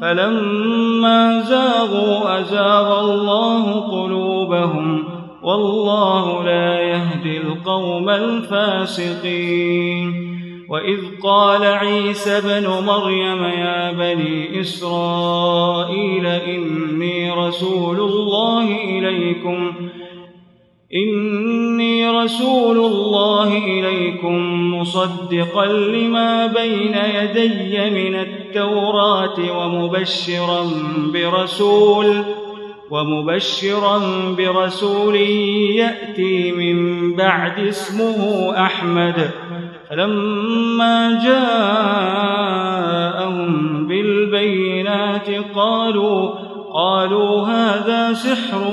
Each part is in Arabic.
فلما زاغوا أزاغ الله قلوبهم والله لا يهدي القوم الفاسقين. وإذ قال عيسى ابن مريم يا بني إسرائيل إني رسول الله إليكم إني رسول الله إليكم مصدقا لما بين يدي من التوراة ومبشرا برسول ومبشرا برسول يأتي من بعد اسمه أحمد. فلما جاءهم بالبينات قالوا قالوا هذا سحر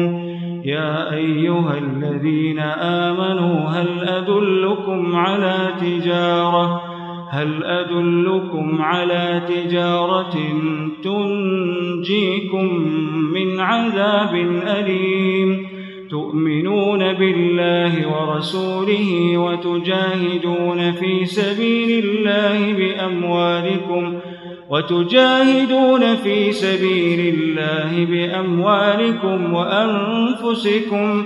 يا أيها الذين آمنوا هل أدلكم على تجارة؟ هل أدلكم على تجارة تنجيكم من عذاب أليم؟ تؤمنون بالله ورسوله وتجاهدون في سبيل الله بأموالكم وتجاهدون في سبيل الله بأموالكم وأنفسكم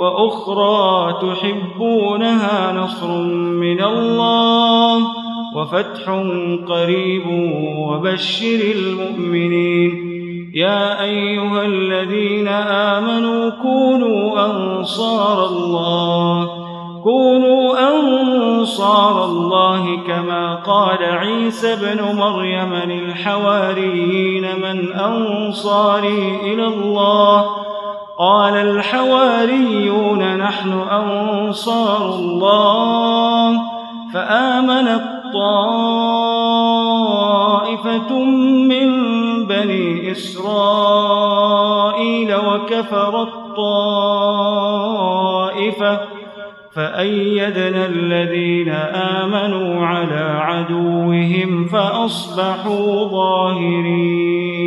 وأخرى تحبونها نصر من الله وفتح قريب وبشر المؤمنين. يا أيها الذين آمنوا كونوا أنصار الله كونوا أنصار الله كما قال عيسى ابن مريم للحواريين من أنصاري إلى الله قال الحواريون نحن أنصار الله فآمنت طائفة من بني إسرائيل وكفر الطائفة فأيدنا الذين آمنوا على عدوهم فأصبحوا ظاهرين